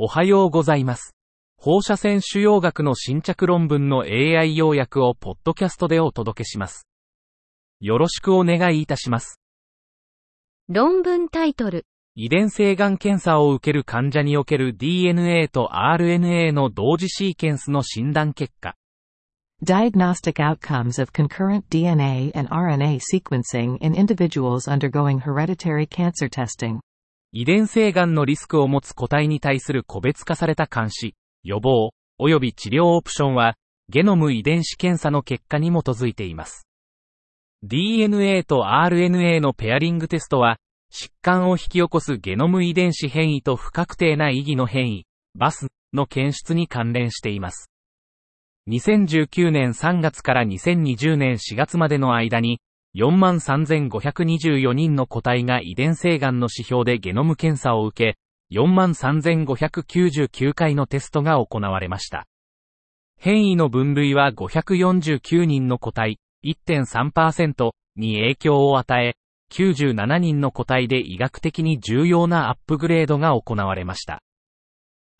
おはようございます。放射線腫瘍学の新着論文の AI 要約をポッドキャストでお届けします。よろしくお願いいたします。論文タイトル。遺伝性がん検査を受ける患者における DNA と RNA の同時シーケンスの診断結果。Diagnostic outcomes of concurrent DNA and RNA sequencing in individuals undergoing hereditary cancer testing. 遺伝性がんのリスクを持つ個体に対する個別化された監視、予防、及び治療オプションは、ゲノム遺伝子検査の結果に基づいています。DNA と RNA のペアリングテストは、疾患を引き起こすゲノム遺伝子変異と不確定な意義の変異、バスの検出に関連しています。2019年3月から2020年4月までの間に、43,524人の個体が遺伝性がんの指標でゲノム検査を受け、43,599回のテストが行われました。変異の分類は549人の個体、1.3%に影響を与え、97人の個体で医学的に重要なアップグレードが行われました。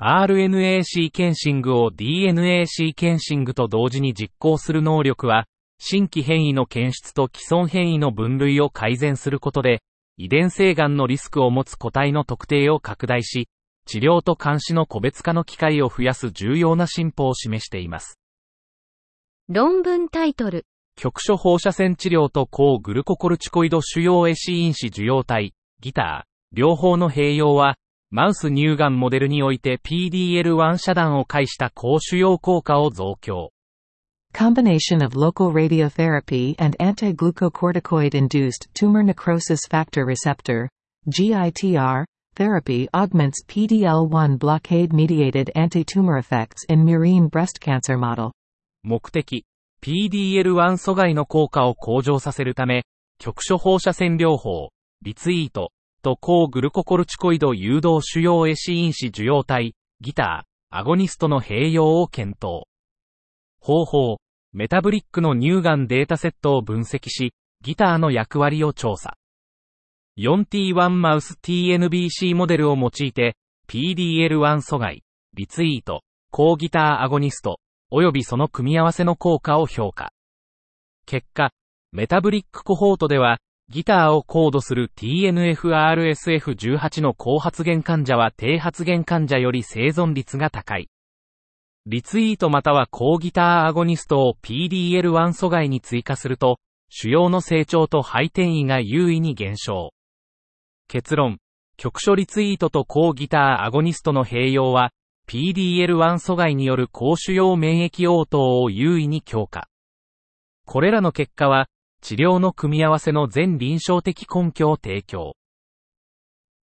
RNA シーケンシングを DNA シーケンシングと同時に実行する能力は、新規変異の検出と既存変異の分類を改善することで、遺伝性がんのリスクを持つ個体の特定を拡大し、治療と監視の個別化の機会を増やす重要な進歩を示しています。論文タイトル。局所放射線治療と抗グルココルチコイド腫瘍エシ因子受容体、ギター、両方の併用は、マウス乳がんモデルにおいて PDL1 遮断を介した高腫瘍効果を増強。Combination of local radiotherapy and anti-glucocorticoid-induced tumor necrosis factor receptor, GITR, therapy augments PDL1 blockade-mediated anti-tumor effects in murine breast cancer model. 目的、PDL1 阻害の効果を向上させるため、局所放射線療法、リツイート、と抗グルココルチコイド誘導腫瘍エシ因子受容体、ギター、アゴニストの併用を検討。 方法、メタブリックの乳がんデータセットを分析し、ギターの役割を調査。4T1 マウス TNBC モデルを用いて、PDL1 阻害、リツイート、抗ギターアゴニスト、及びその組み合わせの効果を評価。結果、メタブリックコホートでは、ギターをコードする TNFRSF18 の高発現患者は低発現患者より生存率が高い。リツイートまたは高ギターアゴニストを PDL1 阻害に追加すると、腫瘍の成長と肺転移が優位に減少。結論、局所リツイートと高ギターアゴニストの併用は、PDL1 阻害による高腫瘍免疫応答を優位に強化。これらの結果は、治療の組み合わせの全臨床的根拠を提供。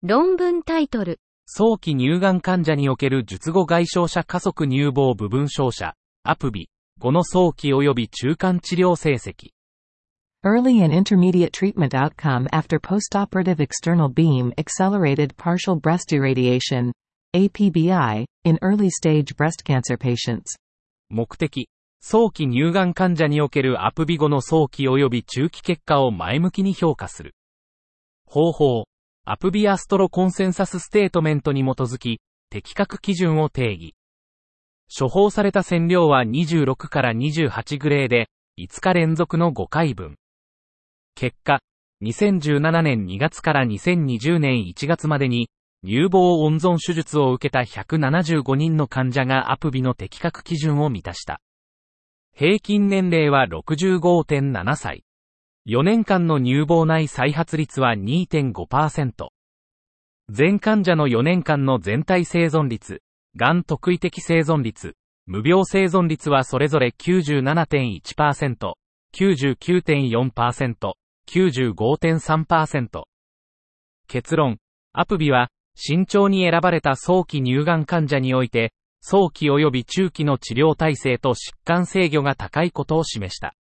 論文タイトル。早期乳がん患者における術後外傷者加速乳房部分照射、アプビ、5の早期及び中間治療成績。Early and intermediate treatment outcome after postoperative external beam accelerated partial breast irradiation, APBI, in early stage breast cancer patients. 目的、早期乳がん患者におけるアプビ後の早期及び中期結果を前向きに評価する。方法、アプビアストロコンセンサスステートメントに基づき、適格基準を定義。処方された線量は26から28グレーで、5日連続の5回分。結果、2017年2月から2020年1月までに、乳房温存手術を受けた175人の患者がアプビの適格基準を満たした。平均年齢は65.7歳。4年間の乳房内再発率は2.5%。全患者の4年間の全体生存率、がん特異的生存率、無病生存率はそれぞれ97.1%、99.4%、95.3%。結論、アプビは、慎重に選ばれた早期乳がん患者において、早期及び中期の治療体制と疾患制御が高いことを示した。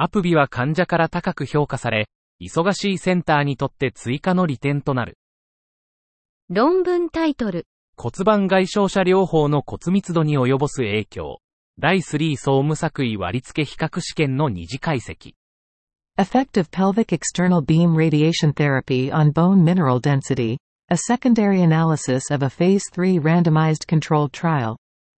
アプビは患者から高く評価され、忙しいセンターにとって追加の利点となる。論文タイトル。骨盤外傷者療法の骨密度に及ぼす影響。第3総無作為割付比較試験の二次解析。Effect of pelvic external beam radiation therapy on bone mineral density. A secondary analysis of a Phase 3 randomized controlled trial.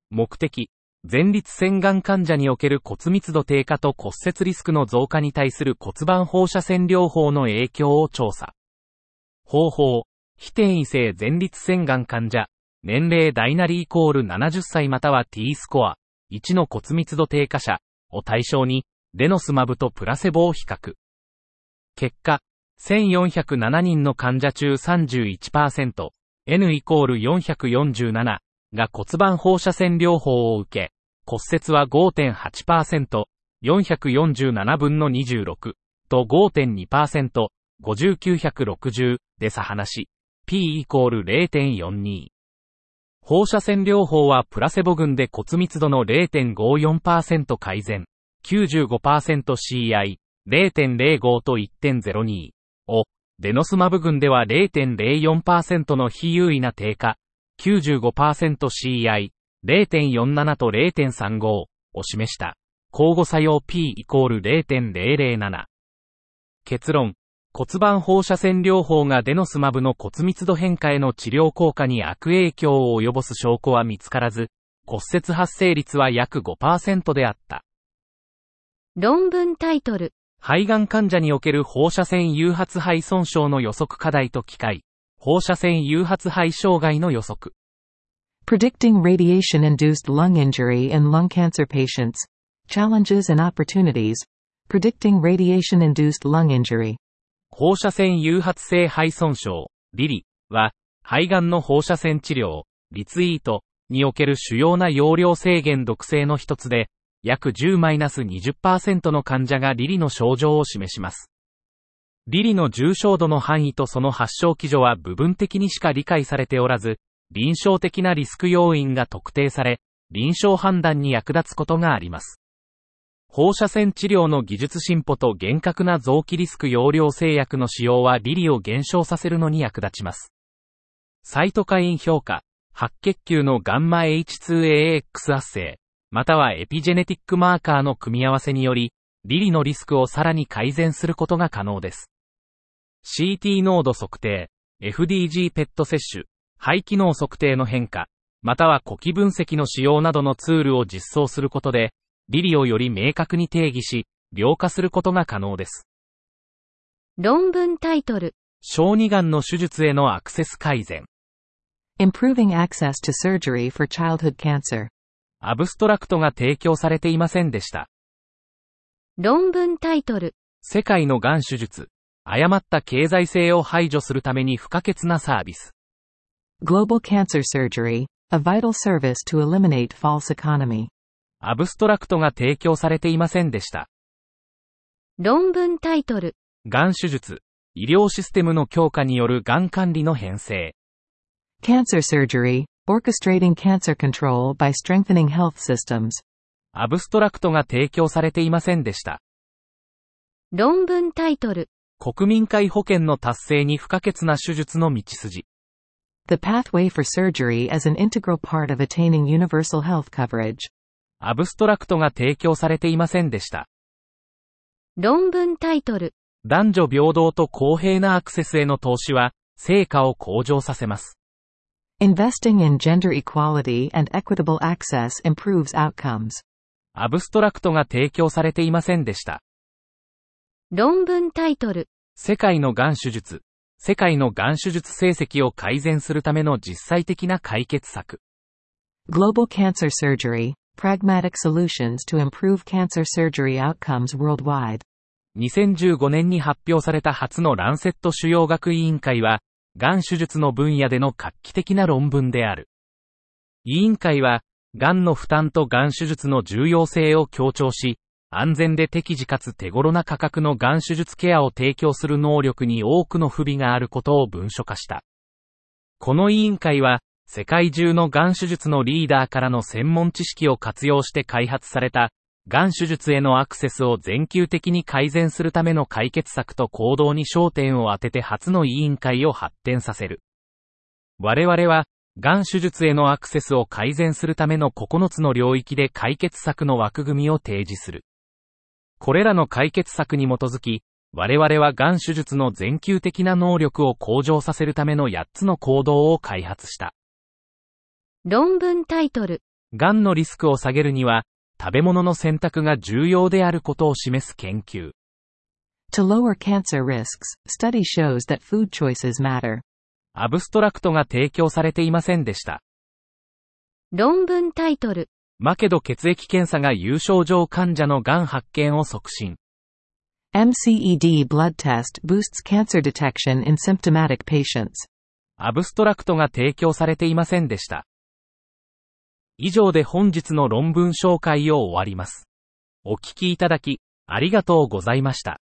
目的、前立腺がん患者における骨密度低下と骨折リスクの増加に対する骨盤放射線療法の影響を調査。方法、非転移性前立腺がん患者、年齢大なりイコール70歳または T スコア、1の骨密度低下者を対象に、デノスマブとプラセボを比較。結果、1407人の患者中31%、N イコール447、が骨盤放射線療法を受け、骨折は5.8%、447分の26と5.2%、5960で差離し、P イコール0.42。放射線療法はプラセボ群で骨密度の0.54%改善、95%CI、0.05と1.02を、デノスマブ群では0.04%の非優位な低下、95%CI、0.47と0.35を示した。交互作用 P イコール0.007。結論。骨盤放射線療法がデノスマブの骨密度変化への治療効果に悪影響を及ぼす証拠は見つからず、骨折発生率は約5%であった。論文タイトル。肺がん患者における放射線誘発肺損傷の予測課題と機械。放射線誘発肺障害の予測。Predicting radiation-induced lung injury in lung cancer patients. Challenges and opportunities. Predicting radiation-induced lung injury. 放射線誘発性肺損傷、リリは、肺がんの放射線治療、リツイートにおける主要な容量制限毒性の一つで、約10-20%の患者がリリの症状を示します。リリの重症度の範囲とその発症基準は部分的にしか理解されておらず、臨床的なリスク要因が特定され、臨床判断に役立つことがあります。放射線治療の技術進歩と厳格な臓器リスク容量制約の使用はリリを減少させるのに役立ちます。サイトカイン評価、白血球のガンマ H2AX 圧生、またはエピジェネティックマーカーの組み合わせにより、リリのリスクをさらに改善することが可能です。CT 濃度測定、FDG ペット摂取、肺機能測定の変化、または呼気分析の使用などのツールを実装することで、リリをより明確に定義し、量化することが可能です。論文タイトル。小児がんの手術へのアクセス改善。Improving access to surgery for childhood cancer. アブストラクトが提供されていませんでした。論文タイトル。世界のがん手術。誤った経済性を排除するために不可欠なサービス。Global Cancer Surgery, a vital service to eliminate false economy. アブストラクトが提供されていませんでした。論文タイトル。がん手術、医療システムの強化によるがん管理の編成。Cancer Surgery, Orchestrating Cancer Control by Strengthening Health Systems. アブストラクトが提供されていませんでした。論文タイトル。国民会保険の達成に不可欠な手術の道筋。The pathway for surgery as an integral part of attaining universal health coverage. アブストラクトが提供されていませんでした。論文タイトル。男女平等と公平なアクセスへの投資は、成果を向上させます。Investing in gender equality and equitable access improves outcomes. アブストラクトが提供されていませんでした。論文タイトル。世界のがん手術。世界のがん手術成績を改善するための実際的な解決策。Global Cancer Surgery, Pragmatic Solutions to Improve Cancer Surgery Outcomes Worldwide. 2015年に発表された初のランセット主要学委員会は、がん手術の分野での画期的な論文である。委員会は、がんの負担とがん手術の重要性を強調し、安全で適時かつ手頃な価格のがん手術ケアを提供する能力に多くの不備があることを文書化した。この委員会は、世界中のがん手術のリーダーからの専門知識を活用して開発された、がん手術へのアクセスを全球的に改善するための解決策と行動に焦点を当てて初の委員会を発展させる。我々は、がん手術へのアクセスを改善するための9つの領域で解決策の枠組みを提示する。これらの解決策に基づき、我々は癌手術の全球的な能力を向上させるための8つの行動を開発した。論文タイトル、癌のリスクを下げるには、食べ物の選択が重要であることを示す研究。To lower cancer risks, study shows that food choices matter. アブストラクトが提供されていませんでした。論文タイトル、マケド血液検査が有症状患者の癌発見を促進。MCED blood test boosts cancer detection in symptomatic patients. アブストラクトが提供されていませんでした。以上で本日の論文紹介を終わります。お聞きいただき、ありがとうございました。